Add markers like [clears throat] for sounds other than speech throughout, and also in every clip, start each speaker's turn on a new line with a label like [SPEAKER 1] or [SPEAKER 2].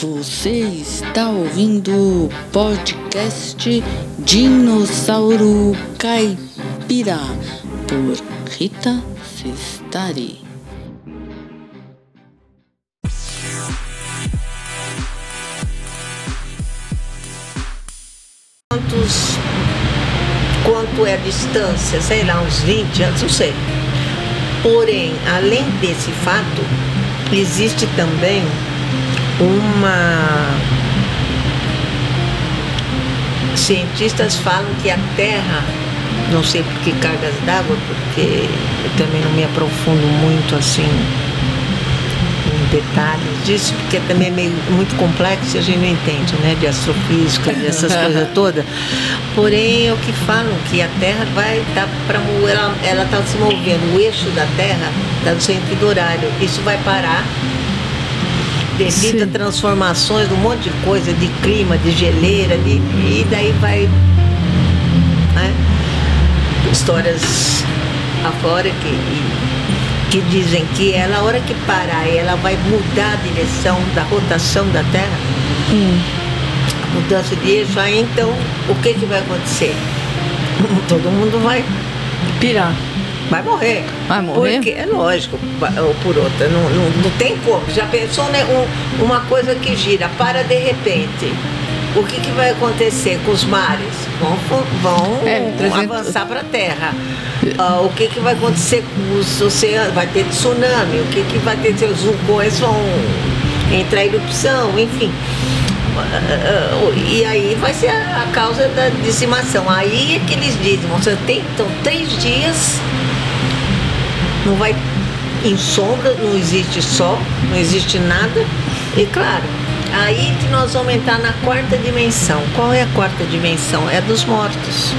[SPEAKER 1] Você está ouvindo o podcast Dinossauro Caipira por Rita Sestari.
[SPEAKER 2] Quantos, quanto é a distância? Sei lá, uns 20 anos, não sei. Porém, além desse fato, existe também uma. Cientistas falam que a Terra, não sei por que cargas d'água, porque eu também não me aprofundo muito assim em detalhes disso, porque também é meio muito complexo e a gente não entende, né? De astrofísica, dessas [laughs] coisas todas. Porém, é o que falam que a Terra vai estar tá para ela ela está se movendo, o eixo da Terra está no sentido horário. Isso vai parar devido Sim. transformações de um monte de coisa, de clima, de geleira, de, e daí vai. Né? Histórias afora que, que dizem que ela, a hora que parar, ela vai mudar a direção da rotação da Terra. Hum. A mudança de eixo, aí então o que, que vai acontecer? [laughs] Todo mundo vai
[SPEAKER 1] pirar
[SPEAKER 2] vai morrer.
[SPEAKER 1] Vai morrer?
[SPEAKER 2] Porque é lógico, por outra, não, não, não tem como. Já pensou né, um, uma coisa que gira, para de repente. O que, que vai acontecer com os mares? Vão, vão é, 300... avançar para a terra. Uh, o que, que vai acontecer com os oceanos? Vai ter tsunami, o que, que vai ter? Os vulcões vão entrar em erupção, enfim. Uh, uh, e aí vai ser a, a, causa da dizimação. Aí é que eles dizem, você tem então três dias não vai em sombra, não existe sol, não existe nada. E claro, aí que nós vamos entrar na quarta dimensão. Qual é a quarta dimensão? É dos mortos.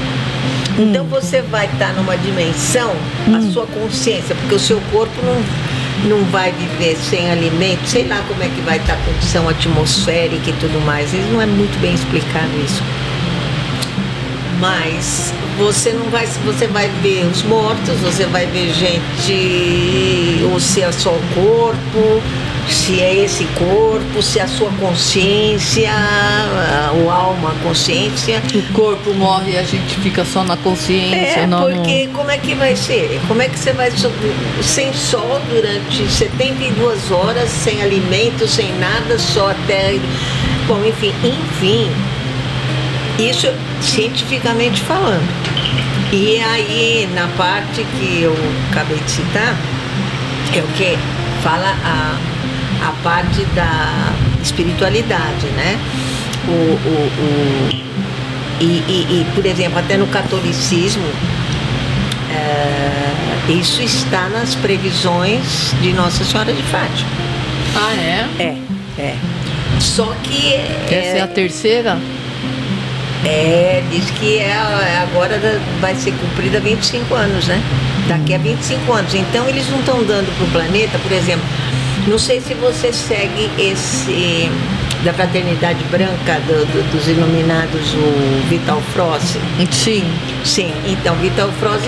[SPEAKER 2] Hum. Então você vai estar numa dimensão, hum. a sua consciência, porque o seu corpo não, não vai viver sem alimento, sei lá como é que vai estar a condição atmosférica e tudo mais. Não é muito bem explicado isso mas você não vai, você vai ver os mortos, você vai ver gente, ou se é só o corpo, se é esse corpo, se é a sua consciência, o alma, a consciência.
[SPEAKER 1] O corpo morre e a gente fica só na consciência.
[SPEAKER 2] É, não, porque não... como é que vai ser? Como é que você vai sem sol durante 72 horas, sem alimento, sem nada, só até. Bom, enfim, enfim, isso cientificamente falando. E aí, na parte que eu acabei de citar, é o que fala a, a parte da espiritualidade, né? O, o, o e, e, e, por exemplo, até no catolicismo, é, isso está nas previsões de Nossa Senhora de Fátima.
[SPEAKER 1] Ah, é?
[SPEAKER 2] É, é. Só que.
[SPEAKER 1] Essa é, é a terceira?
[SPEAKER 2] É, diz que é, é agora vai ser cumprida 25 anos, né? Daqui a 25 anos. Então eles não estão dando para o planeta, por exemplo, não sei se você segue esse da fraternidade branca do, do, dos iluminados, o Vital Frost.
[SPEAKER 1] Sim.
[SPEAKER 2] Sim, então Vital Frost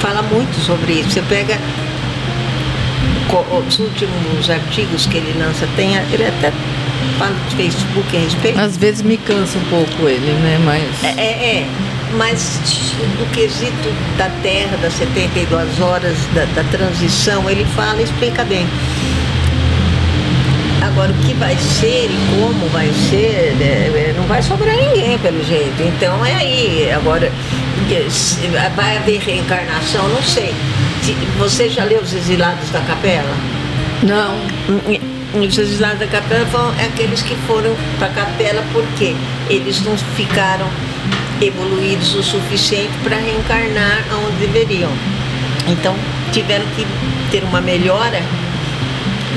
[SPEAKER 2] fala muito sobre isso. Você pega os últimos artigos que ele lança, tem, ele até falo de Facebook a respeito.
[SPEAKER 1] Às vezes me cansa um pouco ele, né? Mas.
[SPEAKER 2] É, é, é. mas o quesito da Terra, das 72 horas, da, da transição, ele fala e explica bem. Agora, o que vai ser e como vai ser, é, é não vai sobrar ninguém, pelo jeito. Então, é aí. Agora, vai haver reencarnação? Não sei. Você já leu Os Exilados da Capela?
[SPEAKER 1] Não.
[SPEAKER 2] Os exilados da capela foram aqueles que foram para a capela porque eles não ficaram evoluídos o suficiente para reencarnar onde deveriam. Então tiveram que ter uma melhora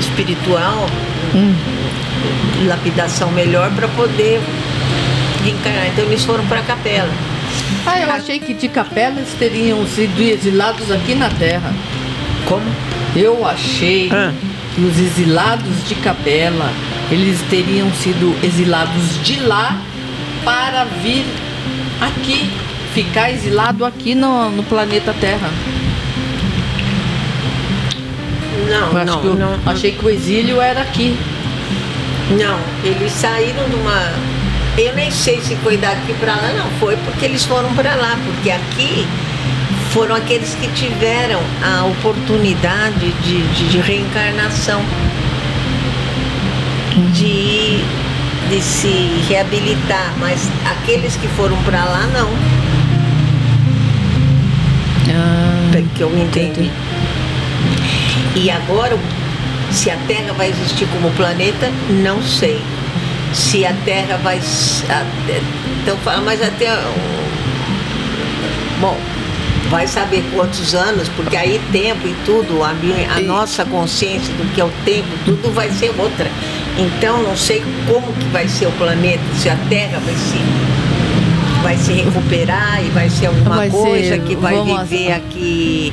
[SPEAKER 2] espiritual, hum. lapidação melhor para poder reencarnar. Então eles foram para a capela.
[SPEAKER 1] Ah, eu achei que de capela eles teriam sido exilados aqui na Terra.
[SPEAKER 2] Como?
[SPEAKER 1] Eu achei. Ah os exilados de Capela, eles teriam sido exilados de lá para vir aqui, ficar exilado aqui no, no planeta Terra.
[SPEAKER 2] Não, não,
[SPEAKER 1] que eu,
[SPEAKER 2] não,
[SPEAKER 1] Achei que o exílio era aqui.
[SPEAKER 2] Não, eles saíram de uma. Eu nem sei se foi daqui para lá, não. Foi porque eles foram para lá, porque aqui foram aqueles que tiveram a oportunidade de, de, de reencarnação, de, de se reabilitar, mas aqueles que foram para lá não.
[SPEAKER 1] Ah,
[SPEAKER 2] que eu entendi. E agora, se a Terra vai existir como planeta, não sei. Se a Terra vai. Então fala, mas até. Bom, vai saber quantos anos, porque aí tempo e tudo, a, a nossa consciência do que é o tempo, tudo vai ser outra. Então não sei como que vai ser o planeta, se a Terra vai se, vai se recuperar e vai ser alguma vai coisa ser, que vai viver aqui,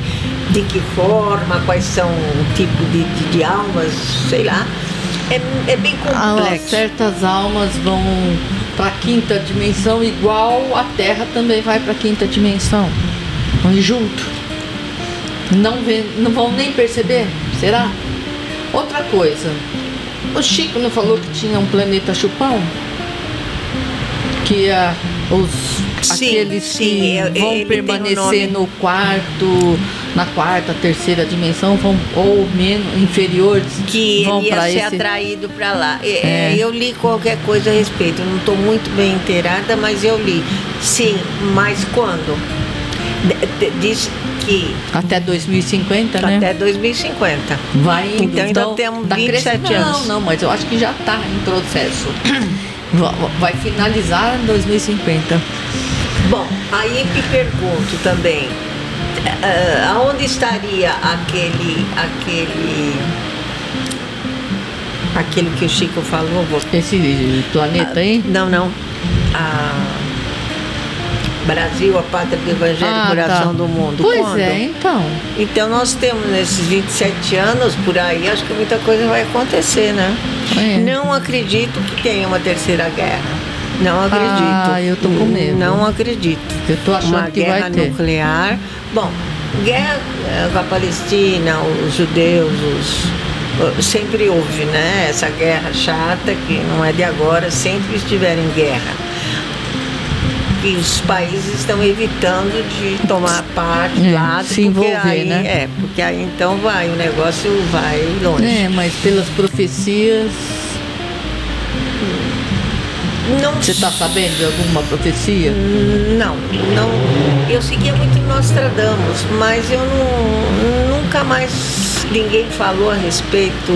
[SPEAKER 2] de que forma, quais são o tipo de, de, de almas, sei lá. É, é bem complexo.
[SPEAKER 1] Ah, certas almas vão para a quinta dimensão, igual a Terra também vai para a quinta dimensão. Junto. Não, vê, não vão nem perceber? Será? Outra coisa. O Chico não falou que tinha um planeta chupão? Que ia os sim, aqueles sim, que vão permanecer no quarto, na quarta, terceira dimensão, vão ou menos inferiores
[SPEAKER 2] que
[SPEAKER 1] vão
[SPEAKER 2] ia ser esse... atraído para lá. É, é. Eu li qualquer coisa a respeito. Eu não estou muito bem inteirada, mas eu li. Sim, mas quando? Diz que.
[SPEAKER 1] Até 2050,
[SPEAKER 2] né? Até 2050.
[SPEAKER 1] Vai indo.
[SPEAKER 2] Então ainda então, temos tá 27
[SPEAKER 1] anos. Não, não, mas eu acho que já está em processo. [clears throat] Vai finalizar em 2050.
[SPEAKER 2] Bom, aí me pergunto também. Uh, aonde estaria aquele aquele aquele que o Chico falou?
[SPEAKER 1] Esse planeta aí?
[SPEAKER 2] Uh, não, não. Ah, Brasil, a pátria do Evangelho, ah, coração tá. do mundo.
[SPEAKER 1] Pois
[SPEAKER 2] Quando?
[SPEAKER 1] é, então.
[SPEAKER 2] Então nós temos nesses 27 anos por aí, acho que muita coisa vai acontecer, né? É. Não acredito que tenha uma terceira guerra. Não acredito.
[SPEAKER 1] Ah, eu tô com medo.
[SPEAKER 2] Não acredito.
[SPEAKER 1] Eu tô achando
[SPEAKER 2] uma
[SPEAKER 1] que
[SPEAKER 2] guerra
[SPEAKER 1] vai ter.
[SPEAKER 2] nuclear. Bom, guerra eh, com a Palestina, os judeus, os sempre houve, né? Essa guerra chata que não é de agora, sempre estiveram em guerra que os países estão evitando de tomar parte
[SPEAKER 1] é,
[SPEAKER 2] lá,
[SPEAKER 1] se envolver,
[SPEAKER 2] aí,
[SPEAKER 1] né?
[SPEAKER 2] É, porque aí então vai, o negócio vai longe.
[SPEAKER 1] É, mas pelas profecias. Não, Você está sabendo de alguma profecia?
[SPEAKER 2] Não, não. Eu seguia muito Nostradamus, mas eu não, nunca mais ninguém falou a respeito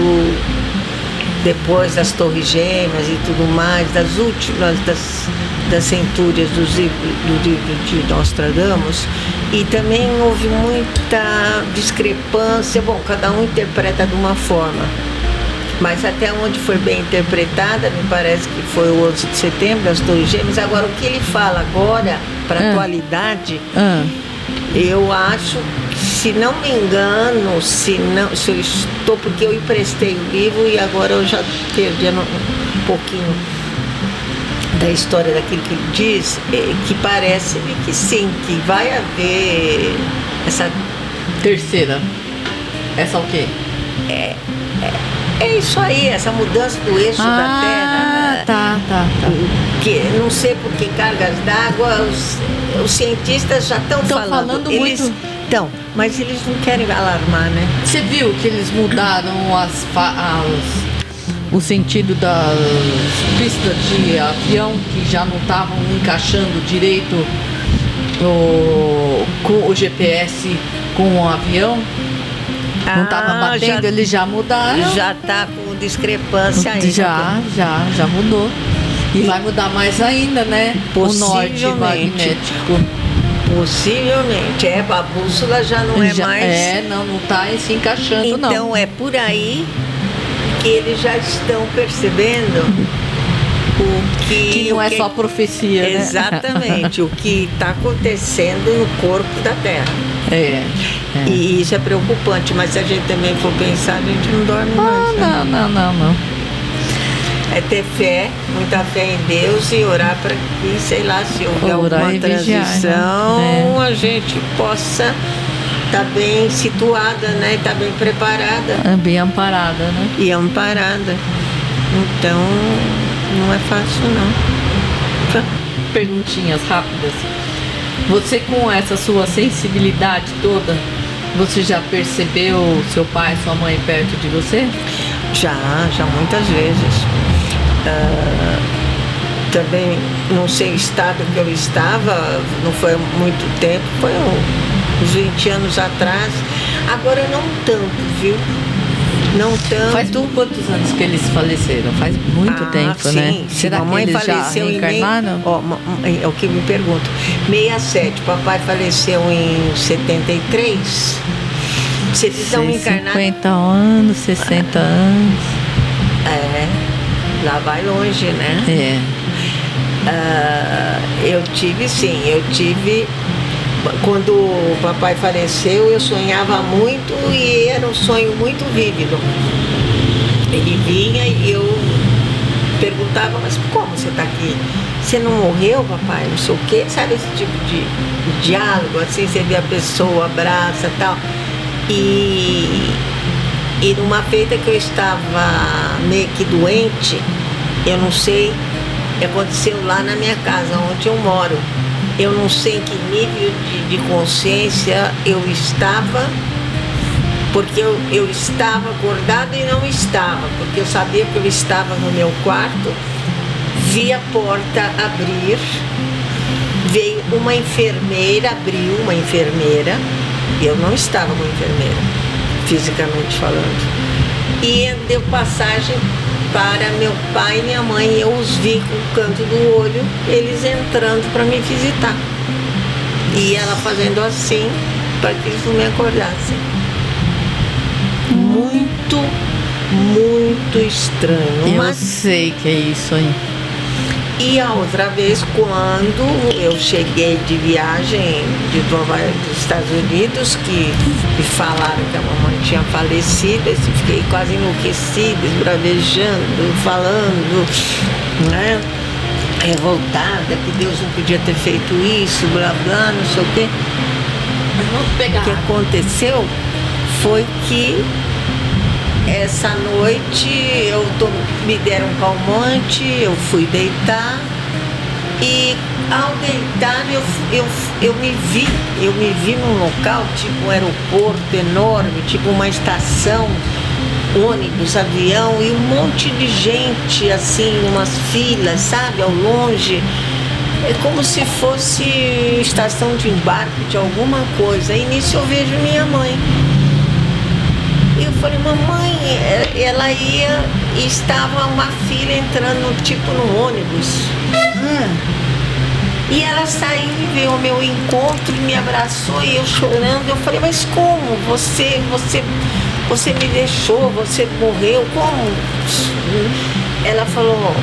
[SPEAKER 2] depois das Torres Gêmeas e tudo mais, das últimas, das, das centúrias dos livros, do livro de Nostradamus, e também houve muita discrepância. Bom, cada um interpreta de uma forma. Mas até onde foi bem interpretada, me parece que foi o 11 de setembro, as Torres Gêmeas. Agora, o que ele fala agora, para a ah. atualidade,
[SPEAKER 1] ah.
[SPEAKER 2] eu acho se não me engano, se, não, se eu estou, porque eu emprestei o livro e agora eu já perdi um pouquinho da história daquilo que ele diz, é, que parece-me que sim, que vai haver essa.
[SPEAKER 1] Terceira. Essa o quê?
[SPEAKER 2] É, é, é isso aí, essa mudança do eixo
[SPEAKER 1] ah,
[SPEAKER 2] da Terra.
[SPEAKER 1] Tá, tá, tá.
[SPEAKER 2] Que não sei por que cargas d'água, os, os cientistas já estão falando.
[SPEAKER 1] falando eles,
[SPEAKER 2] muito então, mas eles não querem alarmar, né?
[SPEAKER 1] Você viu que eles mudaram as, as o sentido das pistas de avião que já não estavam encaixando direito o, com o GPS com o avião? não estava ah, batendo, já, eles já mudaram.
[SPEAKER 2] Já está com discrepância ainda.
[SPEAKER 1] Já, já, já mudou. E, e vai mudar mais ainda, né? O norte magnético.
[SPEAKER 2] Possivelmente. É, a bússola já não é
[SPEAKER 1] já,
[SPEAKER 2] mais.
[SPEAKER 1] É, não, não está se encaixando,
[SPEAKER 2] então,
[SPEAKER 1] não.
[SPEAKER 2] Então é por aí que eles já estão percebendo o que.
[SPEAKER 1] Que não é só profecia,
[SPEAKER 2] né? Exatamente, o que está acontecendo no corpo da Terra.
[SPEAKER 1] É,
[SPEAKER 2] é, E isso é preocupante, mas se a gente também for pensar, a gente não dorme
[SPEAKER 1] ah,
[SPEAKER 2] mais.
[SPEAKER 1] Né? Não, não, não, não
[SPEAKER 2] é ter fé, muita fé em Deus e orar para que, sei lá, se houver
[SPEAKER 1] orar
[SPEAKER 2] alguma transição, né? é. a gente possa estar tá bem situada, né? Estar tá bem preparada.
[SPEAKER 1] É bem amparada, né?
[SPEAKER 2] E amparada. Então, não é fácil não.
[SPEAKER 1] Perguntinhas rápidas. Você com essa sua sensibilidade toda, você já percebeu seu pai, sua mãe perto de você?
[SPEAKER 2] Já, já muitas vezes. Uh, também não sei o estado que eu estava, não foi muito tempo, foi uns 20 anos atrás. Agora não tanto, viu? Não tanto.
[SPEAKER 1] Faz quantos anos que eles faleceram? Faz muito ah, tempo,
[SPEAKER 2] sim,
[SPEAKER 1] né?
[SPEAKER 2] Sim, Será mamãe que eles faleceu já reencarnaram? Em oh, é o que me pergunto. 67, papai faleceu em 73. Se eles estão encarnados.
[SPEAKER 1] 50 anos, 60 anos.
[SPEAKER 2] É, lá vai longe, né?
[SPEAKER 1] É.
[SPEAKER 2] Uh, eu tive sim, eu tive quando o papai faleceu, eu sonhava muito e era um sonho muito vívido. Ele vinha e eu perguntava, mas como você está aqui? Você não morreu, papai? Não sei o quê. Sabe esse tipo de diálogo, assim, você vê a pessoa, abraça tal. E, e numa feita que eu estava meio que doente, eu não sei, aconteceu lá na minha casa, onde eu moro eu não sei em que nível de, de consciência eu estava, porque eu, eu estava acordada e não estava, porque eu sabia que eu estava no meu quarto, vi a porta abrir, veio uma enfermeira, abriu uma enfermeira, eu não estava com enfermeira, fisicamente falando, e deu passagem para meu pai e minha mãe. Eu os vi com o canto do olho, eles entrando para me visitar. E ela fazendo assim para que eles não me acordassem. Muito, muito estranho.
[SPEAKER 1] Eu mas... sei que é isso aí.
[SPEAKER 2] E a outra vez, quando eu cheguei de viagem de Nova, dos Estados Unidos, que me falaram que a mamãe tinha falecido, eu fiquei quase enlouquecida, esbravejando, falando, né? Revoltada, que Deus não podia ter feito isso, blá blá, não sei o quê. O que aconteceu foi que essa noite eu tô, me deram um calmante, eu fui deitar e ao deitar eu, eu, eu me vi, eu me vi num local tipo um aeroporto enorme, tipo uma estação, ônibus, avião e um monte de gente assim, umas filas, sabe, ao longe. É como se fosse estação de embarque de alguma coisa. E nisso eu vejo minha mãe falei, mamãe, é, ela ia e estava uma filha entrando tipo no ônibus. Hum. E ela saiu e veio ao meu encontro e me abraçou e eu chorando. Eu falei, mas como? Você, você, você me deixou, você morreu, como? Ela falou,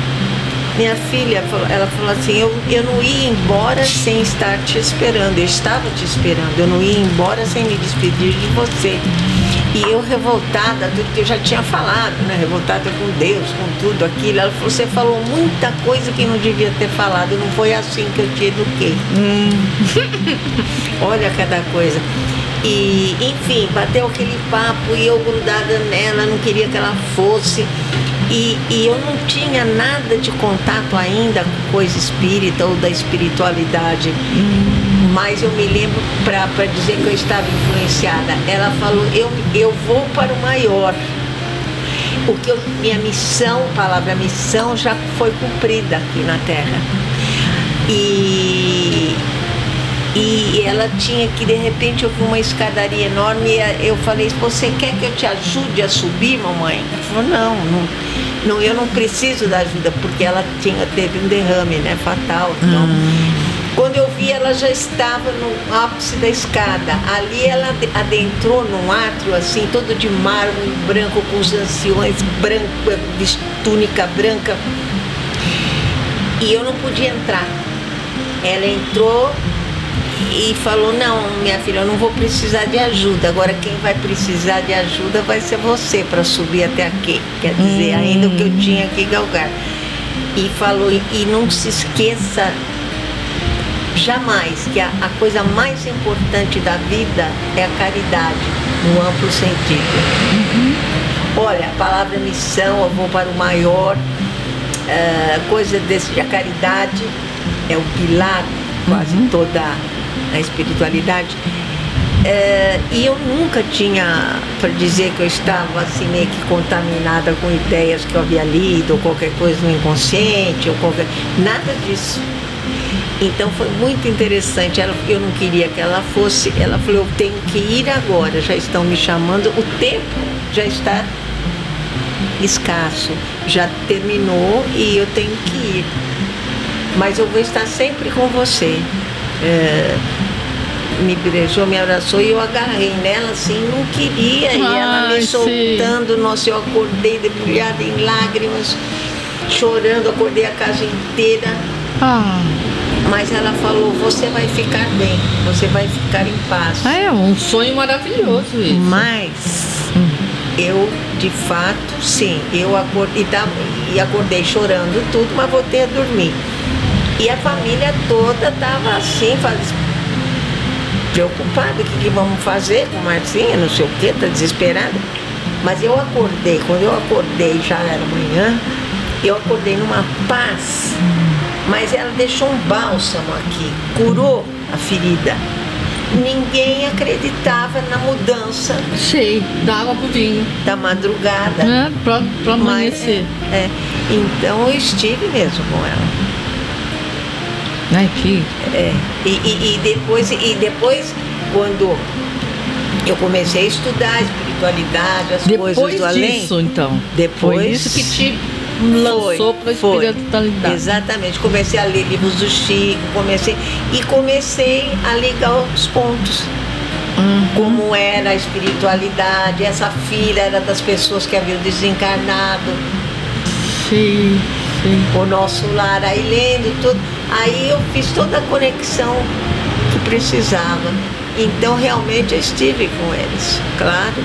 [SPEAKER 2] minha filha, ela falou assim, eu, eu não ia embora sem estar te esperando. Eu estava te esperando, eu não ia embora sem me despedir de você. E eu revoltada, tudo que eu já tinha falado, né? Revoltada com Deus, com tudo aquilo. Ela falou, você falou muita coisa que não devia ter falado, não foi assim que eu te eduquei. Hum. [laughs] Olha cada coisa. E, enfim, bateu aquele papo e eu grudada nela, não queria que ela fosse. E, e, eu não tinha nada de contato ainda com coisa espírita ou da espiritualidade. Hum mas eu me lembro para dizer que eu estava influenciada. Ela falou: eu, eu vou para o maior. Porque eu, minha missão, palavra missão, já foi cumprida aqui na Terra. E, e ela tinha que, de repente, eu vi uma escadaria enorme e eu falei: Você quer que eu te ajude a subir, mamãe? Ela falou: Não, não, não eu não preciso da ajuda, porque ela tinha, teve um derrame né, fatal. Então, hum. Quando eu vi, ela já estava no ápice da escada. Ali ela adentrou num átrio assim, todo de mármore branco, com os anciões branco, de túnica branca. E eu não podia entrar. Ela entrou e falou: Não, minha filha, eu não vou precisar de ajuda. Agora, quem vai precisar de ajuda vai ser você para subir até aqui. Quer dizer, hum. ainda o que eu tinha que galgar. E falou: E não se esqueça jamais que a, a coisa mais importante da vida é a caridade, no amplo sentido. Uhum. Olha, a palavra missão, eu vou para o maior, uh, coisa desse, a caridade é o pilar, quase uhum. toda a espiritualidade. Uh, e eu nunca tinha, para dizer que eu estava assim meio que contaminada com ideias que eu havia lido, ou qualquer coisa no inconsciente, ou qualquer. Nada disso. Então foi muito interessante. Ela, eu não queria que ela fosse. Ela falou: eu tenho que ir agora. Já estão me chamando. O tempo já está escasso. Já terminou e eu tenho que ir. Mas eu vou estar sempre com você. É, me beijou, me abraçou e eu agarrei nela assim, não queria. Ai, e ela me soltando, sim. nossa, eu acordei debulhada em lágrimas, chorando, acordei a casa inteira. Ah. Mas ela falou: você vai ficar bem, você vai ficar em paz.
[SPEAKER 1] É um sonho maravilhoso isso.
[SPEAKER 2] Mas eu, de fato, sim, eu acordei, e acordei chorando tudo, mas voltei a dormir. E a família toda estava assim, faz, preocupada, o que, que vamos fazer com Marcinha, não sei o que, tá desesperada. Mas eu acordei, quando eu acordei, já era manhã, eu acordei numa paz. Mas ela deixou um bálsamo aqui, curou a ferida. Ninguém acreditava na mudança.
[SPEAKER 1] Sei, dava pro vinho.
[SPEAKER 2] Da madrugada.
[SPEAKER 1] É, pra, pra amanhecer.
[SPEAKER 2] Mas, é, é. Então eu estive mesmo com ela.
[SPEAKER 1] Ai, que...
[SPEAKER 2] É, e, e, e, depois, e depois, quando eu comecei a estudar a espiritualidade, as
[SPEAKER 1] depois
[SPEAKER 2] coisas do além.
[SPEAKER 1] Disso, então.
[SPEAKER 2] Depois.
[SPEAKER 1] Foi isso que te lançou para a espiritualidade.
[SPEAKER 2] Exatamente. Comecei a ler livros do Chico, comecei e comecei a ligar os pontos. Uhum. Como era a espiritualidade, essa filha era das pessoas que haviam desencarnado.
[SPEAKER 1] Sim, sim.
[SPEAKER 2] O nosso lar, aí lendo tudo. Aí eu fiz toda a conexão que precisava. Então realmente eu estive com eles, claro.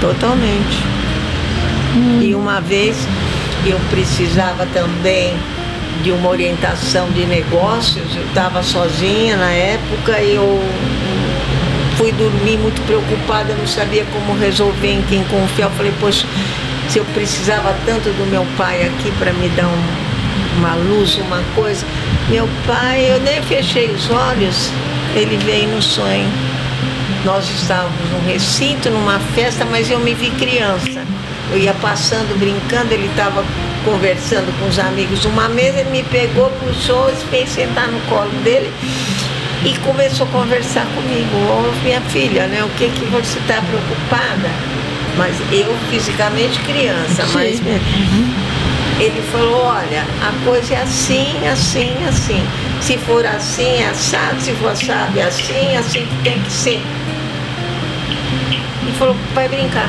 [SPEAKER 2] Totalmente. Hum. E uma vez eu precisava também de uma orientação de negócios, eu estava sozinha na época e eu fui dormir muito preocupada, não sabia como resolver, em quem confiar. Eu falei, poxa, se eu precisava tanto do meu pai aqui para me dar um, uma luz, uma coisa. Meu pai, eu nem fechei os olhos, ele veio no sonho. Nós estávamos num recinto, numa festa, mas eu me vi criança. Eu ia passando, brincando, ele estava conversando com os amigos numa mesa, ele me pegou, puxou, fez sentar no colo dele e começou a conversar comigo. Ô, oh, minha filha, né? O que que você está preocupada? Mas eu fisicamente criança, Sim. mas uhum ele falou, olha, a coisa é assim, assim, assim. Se for assim, é assado, se for assado, é assim, assim que tem que ser. E falou, vai brincar.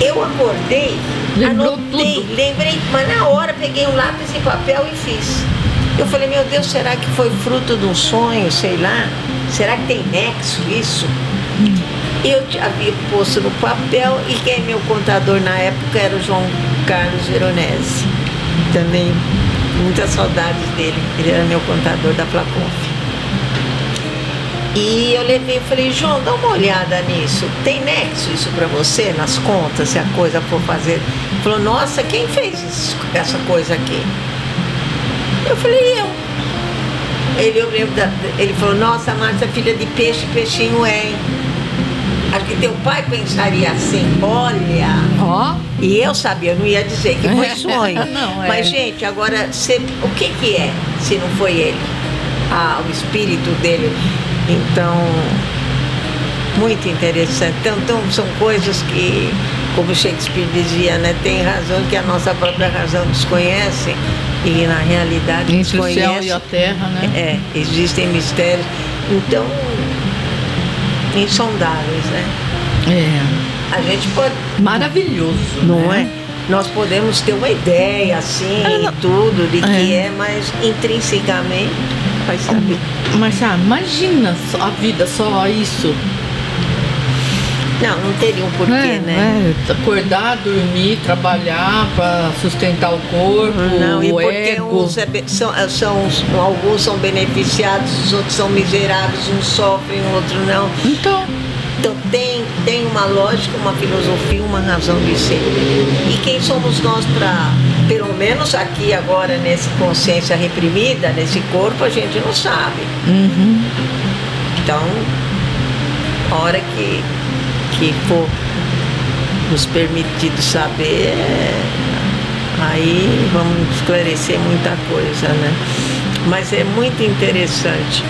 [SPEAKER 2] Eu acordei,
[SPEAKER 1] Lembrou
[SPEAKER 2] anotei,
[SPEAKER 1] tudo.
[SPEAKER 2] lembrei, mas na hora peguei um lápis e papel e fiz. Eu falei, meu Deus, será que foi fruto de um sonho, sei lá? Será que tem nexo isso? Hum. Eu havia posto no papel e quem é meu contador na época era o João Carlos Veronese. Também muitas saudades dele. Ele era meu contador da Placonf. E eu levei e falei, João, dá uma olhada nisso. Tem nexo isso para você nas contas, se a coisa for fazer? Ele falou, nossa, quem fez isso, essa coisa aqui? Eu falei, eu. Ele, eu lembro da, ele falou, nossa, Márcia, filha de peixe, peixinho é, hein? Acho que teu pai pensaria assim, olha.
[SPEAKER 1] Ó. Oh.
[SPEAKER 2] E eu sabia, eu não ia dizer que foi [laughs] sonho.
[SPEAKER 1] não, é.
[SPEAKER 2] Mas, gente, agora, cê, o que, que é se não foi ele? Ah, o espírito dele. Então, muito interessante. Então, então são coisas que, como Shakespeare dizia, né, tem razão que a nossa própria razão desconhece e na realidade
[SPEAKER 1] Entre
[SPEAKER 2] desconhece.
[SPEAKER 1] o céu e a terra, né?
[SPEAKER 2] É, existem mistérios. Então, insondáveis, né?
[SPEAKER 1] É.
[SPEAKER 2] A gente pode.
[SPEAKER 1] Maravilhoso.
[SPEAKER 2] Não
[SPEAKER 1] né?
[SPEAKER 2] é? Nós podemos ter uma ideia assim e tudo de que é, é mas intrinsecamente vai saber.
[SPEAKER 1] Mas ah, imagina a vida só isso.
[SPEAKER 2] Não, não teria um porquê, é, né?
[SPEAKER 1] É, acordar, dormir, trabalhar para sustentar o corpo, não, o
[SPEAKER 2] e
[SPEAKER 1] ego.
[SPEAKER 2] Uns é, são, são, alguns são beneficiados, os outros são miseráveis, um sofre, o outro não.
[SPEAKER 1] Então.
[SPEAKER 2] Então tem, tem uma lógica, uma filosofia, uma razão de ser. E quem somos nós para, pelo menos aqui agora, nessa consciência reprimida, nesse corpo, a gente não sabe.
[SPEAKER 1] Uhum.
[SPEAKER 2] Então, a hora que, que for nos permitido saber, aí vamos esclarecer muita coisa, né? Mas é muito interessante.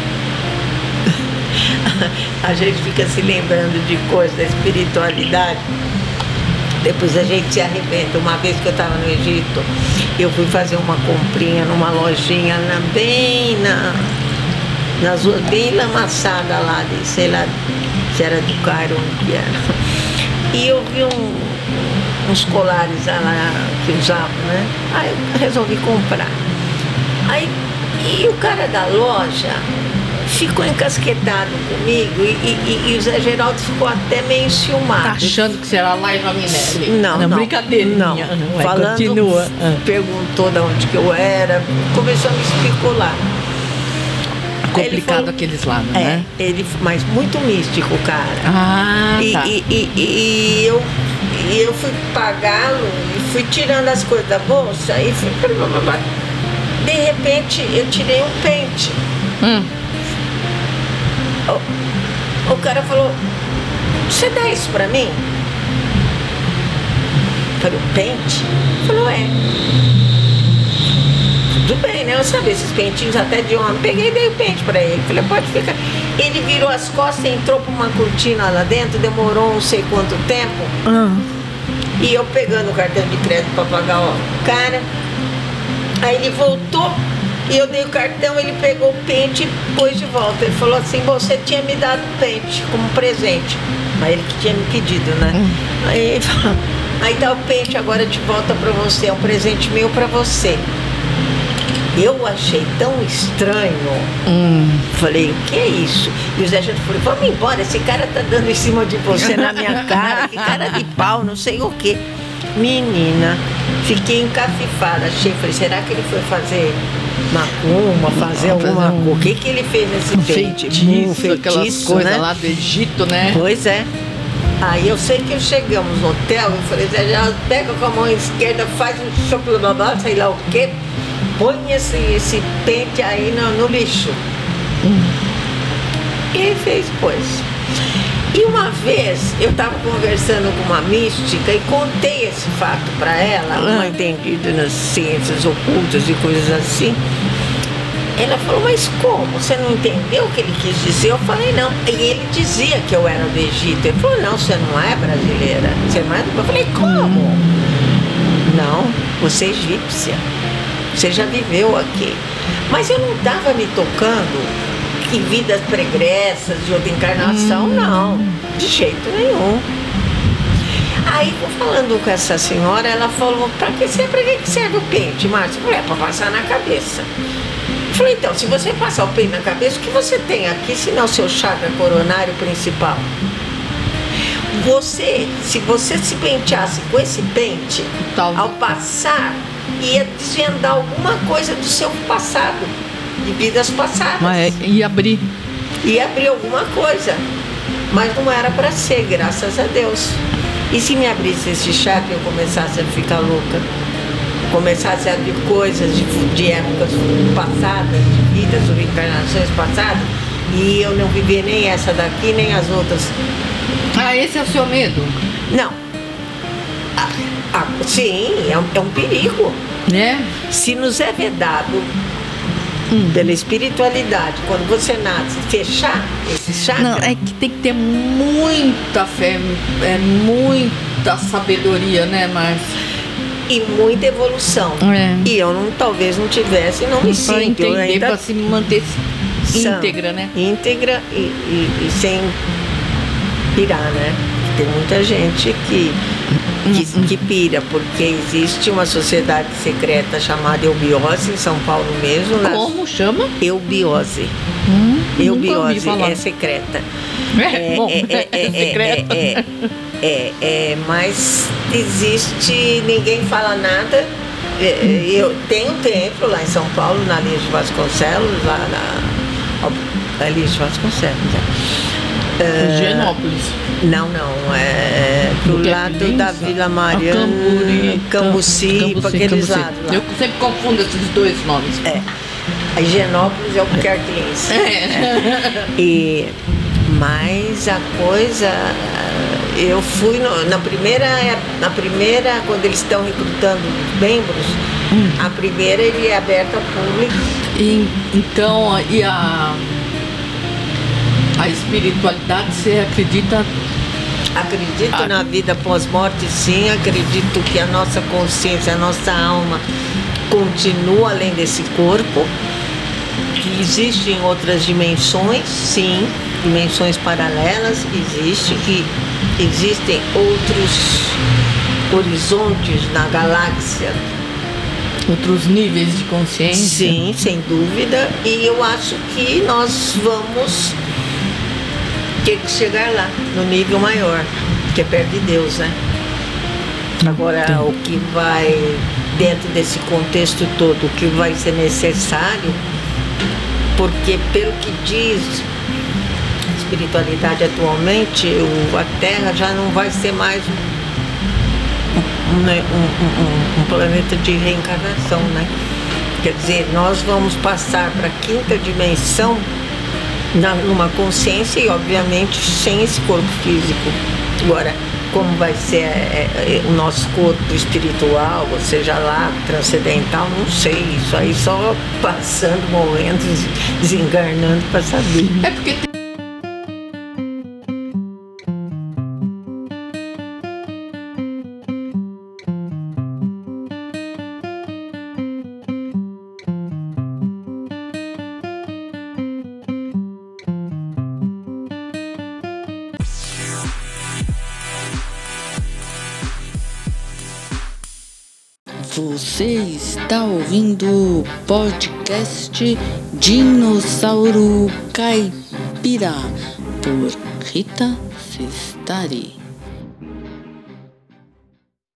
[SPEAKER 2] [laughs] A gente fica se lembrando de coisas da espiritualidade. Depois a gente se arrebenta. Uma vez que eu estava no Egito, eu fui fazer uma comprinha numa lojinha na, bem na, nas ruas, bem lamaçada lá, de, sei lá, se era do Cairo, onde era. E eu vi um, uns colares lá que usavam, né? Aí eu resolvi comprar. Aí, e o cara da loja ficou encasquetado comigo e, e, e, o Zé Geraldo ficou até meio enciumado.
[SPEAKER 1] Tá achando que será Laila Minelli?
[SPEAKER 2] Não, não.
[SPEAKER 1] Brincadeira.
[SPEAKER 2] Não.
[SPEAKER 1] Vai,
[SPEAKER 2] Falando,
[SPEAKER 1] continua.
[SPEAKER 2] perguntou de onde que eu era, começou a me especular.
[SPEAKER 1] Complicado
[SPEAKER 2] falou,
[SPEAKER 1] aqueles lados,
[SPEAKER 2] é,
[SPEAKER 1] né?
[SPEAKER 2] Ele, mas muito místico, cara.
[SPEAKER 1] Ah,
[SPEAKER 2] e,
[SPEAKER 1] tá.
[SPEAKER 2] e, e, e eu, e eu fui pagá-lo e fui tirando as coisas da bolsa e fui. De repente eu tirei um pente.
[SPEAKER 1] Hum.
[SPEAKER 2] O, o cara falou, você dá isso pra mim? Falei, o pente? Falou, é. Tudo bem, né? Eu sabia esses pentinhos até de homem. Peguei e dei o pente pra ele. Falei, pode ficar. Ele virou as costas, entrou pra uma cortina lá dentro, demorou não sei quanto tempo.
[SPEAKER 1] Ah.
[SPEAKER 2] E eu pegando o cartão de crédito pra pagar o cara. Aí ele voltou e eu dei o cartão, ele pegou o pente e pôs de volta. Ele falou assim, você tinha me dado o pente como presente. Mas ele que tinha me pedido, né? Aí ele falou, aí dá o pente agora de volta pra você, é um presente meu pra você. Eu achei tão estranho.
[SPEAKER 1] Hum.
[SPEAKER 2] Falei, o que é isso? E o Zé já falou, vamos embora, esse cara tá dando em cima de você na minha [laughs] cara, que cara de pau, não sei o quê. Menina, fiquei encafifada. Achei, falei, será que ele foi fazer macumba, fazer
[SPEAKER 1] Fazer
[SPEAKER 2] alguma
[SPEAKER 1] um-
[SPEAKER 2] coisa? O que que ele fez nesse
[SPEAKER 1] Um
[SPEAKER 2] pente?
[SPEAKER 1] feitiço, aquelas
[SPEAKER 2] feitiço,
[SPEAKER 1] coisas
[SPEAKER 2] né?
[SPEAKER 1] lá do Egito, né?
[SPEAKER 2] Pois é. Aí eu sei que chegamos no hotel, eu falei, Zé Geraldo, pega com a mão esquerda, faz um chope babá, sei lá o quê, põe esse, esse pente aí no, no lixo. E ele fez, pois. E uma vez eu estava conversando com uma mística e contei esse fato para ela, uma
[SPEAKER 1] Ah.
[SPEAKER 2] entendida nas ciências ocultas e coisas assim. Ela falou, mas como? Você não entendeu o que ele quis dizer? Eu falei, não. E ele dizia que eu era do Egito. Ele falou, não, você não é brasileira. Você não é do... Eu falei, como? Não, você é egípcia. Você já viveu aqui. Mas eu não estava me tocando em vidas pregressas de outra encarnação, não. De jeito nenhum. Aí, falando com essa senhora, ela falou, pra que serve, pra que que serve o pente, Márcia? Eu falei, é pra passar na cabeça. Eu falei, então, se você passar o pente na cabeça, o que você tem aqui, se não o seu chakra coronário principal? Você, se você se penteasse com esse pente,
[SPEAKER 1] Tal-
[SPEAKER 2] ao passar, ia desvendar alguma coisa do seu passado, de vidas passadas.
[SPEAKER 1] Mas é, e abrir.
[SPEAKER 2] Ia abrir alguma coisa. Mas não era para ser, graças a Deus. E se me abrisse esse e eu começasse a ficar louca? Começasse a abrir coisas de, de épocas passadas, de vidas ou encarnações passadas, e eu não viver nem essa daqui, nem as outras.
[SPEAKER 1] Ah, esse é o seu medo?
[SPEAKER 2] Não. Ah, ah, sim, é um, é um perigo.
[SPEAKER 1] Né?
[SPEAKER 2] Se nos é vedado pela espiritualidade, quando você nasce, fechar esse chakra,
[SPEAKER 1] Não, é que tem que ter muita fé, é muita sabedoria, né, Márcia?
[SPEAKER 2] e muita evolução.
[SPEAKER 1] É.
[SPEAKER 2] E eu não, talvez não tivesse, não me
[SPEAKER 1] Pra
[SPEAKER 2] sinto.
[SPEAKER 1] Entender,
[SPEAKER 2] ainda
[SPEAKER 1] pra se manter íntegra, né?
[SPEAKER 2] Íntegra e, e- e sem pirar, né? Tem muita gente que, que, que pira, porque existe uma sociedade secreta chamada Eubiose, em São Paulo mesmo. nas-
[SPEAKER 1] Como chama?
[SPEAKER 2] Eubiose.
[SPEAKER 1] Hum,
[SPEAKER 2] Eubiose é secreta.
[SPEAKER 1] É, bom, é, [laughs] secreto.
[SPEAKER 2] É, é, é, mas existe, ninguém fala nada. É, é, Eu tenho um templo lá em São Paulo, na linha de Vasconcelos, lá na. linha de Vasconcelos, é.
[SPEAKER 1] Uh, Genópolis.
[SPEAKER 2] Não, não. É do é lado da Vila Mariana,
[SPEAKER 1] Cambuci,
[SPEAKER 2] Cambuci, para aqueles lados.
[SPEAKER 1] Lá. Eu sempre confundo esses dois nomes.
[SPEAKER 2] É. A Higienópolis é o Querquense. É. E, mas a coisa. Eu fui no, na primeira. Na primeira, quando eles estão recrutando membros, hum. a primeira ele é aberta ao público.
[SPEAKER 1] E, então, e a. A espiritualidade, você acredita
[SPEAKER 2] Acredito ah. na vida pós-morte, sim. Acredito que a nossa consciência, a nossa alma continua além desse corpo. Que existem outras dimensões, sim. Dimensões paralelas, existe. Que existem outros horizontes na galáxia
[SPEAKER 1] outros níveis de consciência.
[SPEAKER 2] Sim, sem dúvida. E eu acho que nós vamos ter que chegar lá, no nível maior, que é perto de Deus, né? Agora, o que vai, dentro desse contexto todo, o que vai ser necessário, porque pelo que diz a espiritualidade atualmente, o, a Terra já não vai ser mais um, né, um, um, um planeta de reencarnação, né? Quer dizer, nós vamos passar para a quinta dimensão na, numa consciência e, obviamente, sem esse corpo físico. Agora, como vai ser é, é, o nosso corpo espiritual, ou seja lá, transcendental, não sei. Isso aí só passando, morrendo, desencarnando para saber.
[SPEAKER 1] É porque tem ouvindo o podcast Dinossauro Caipira por Rita Sestari.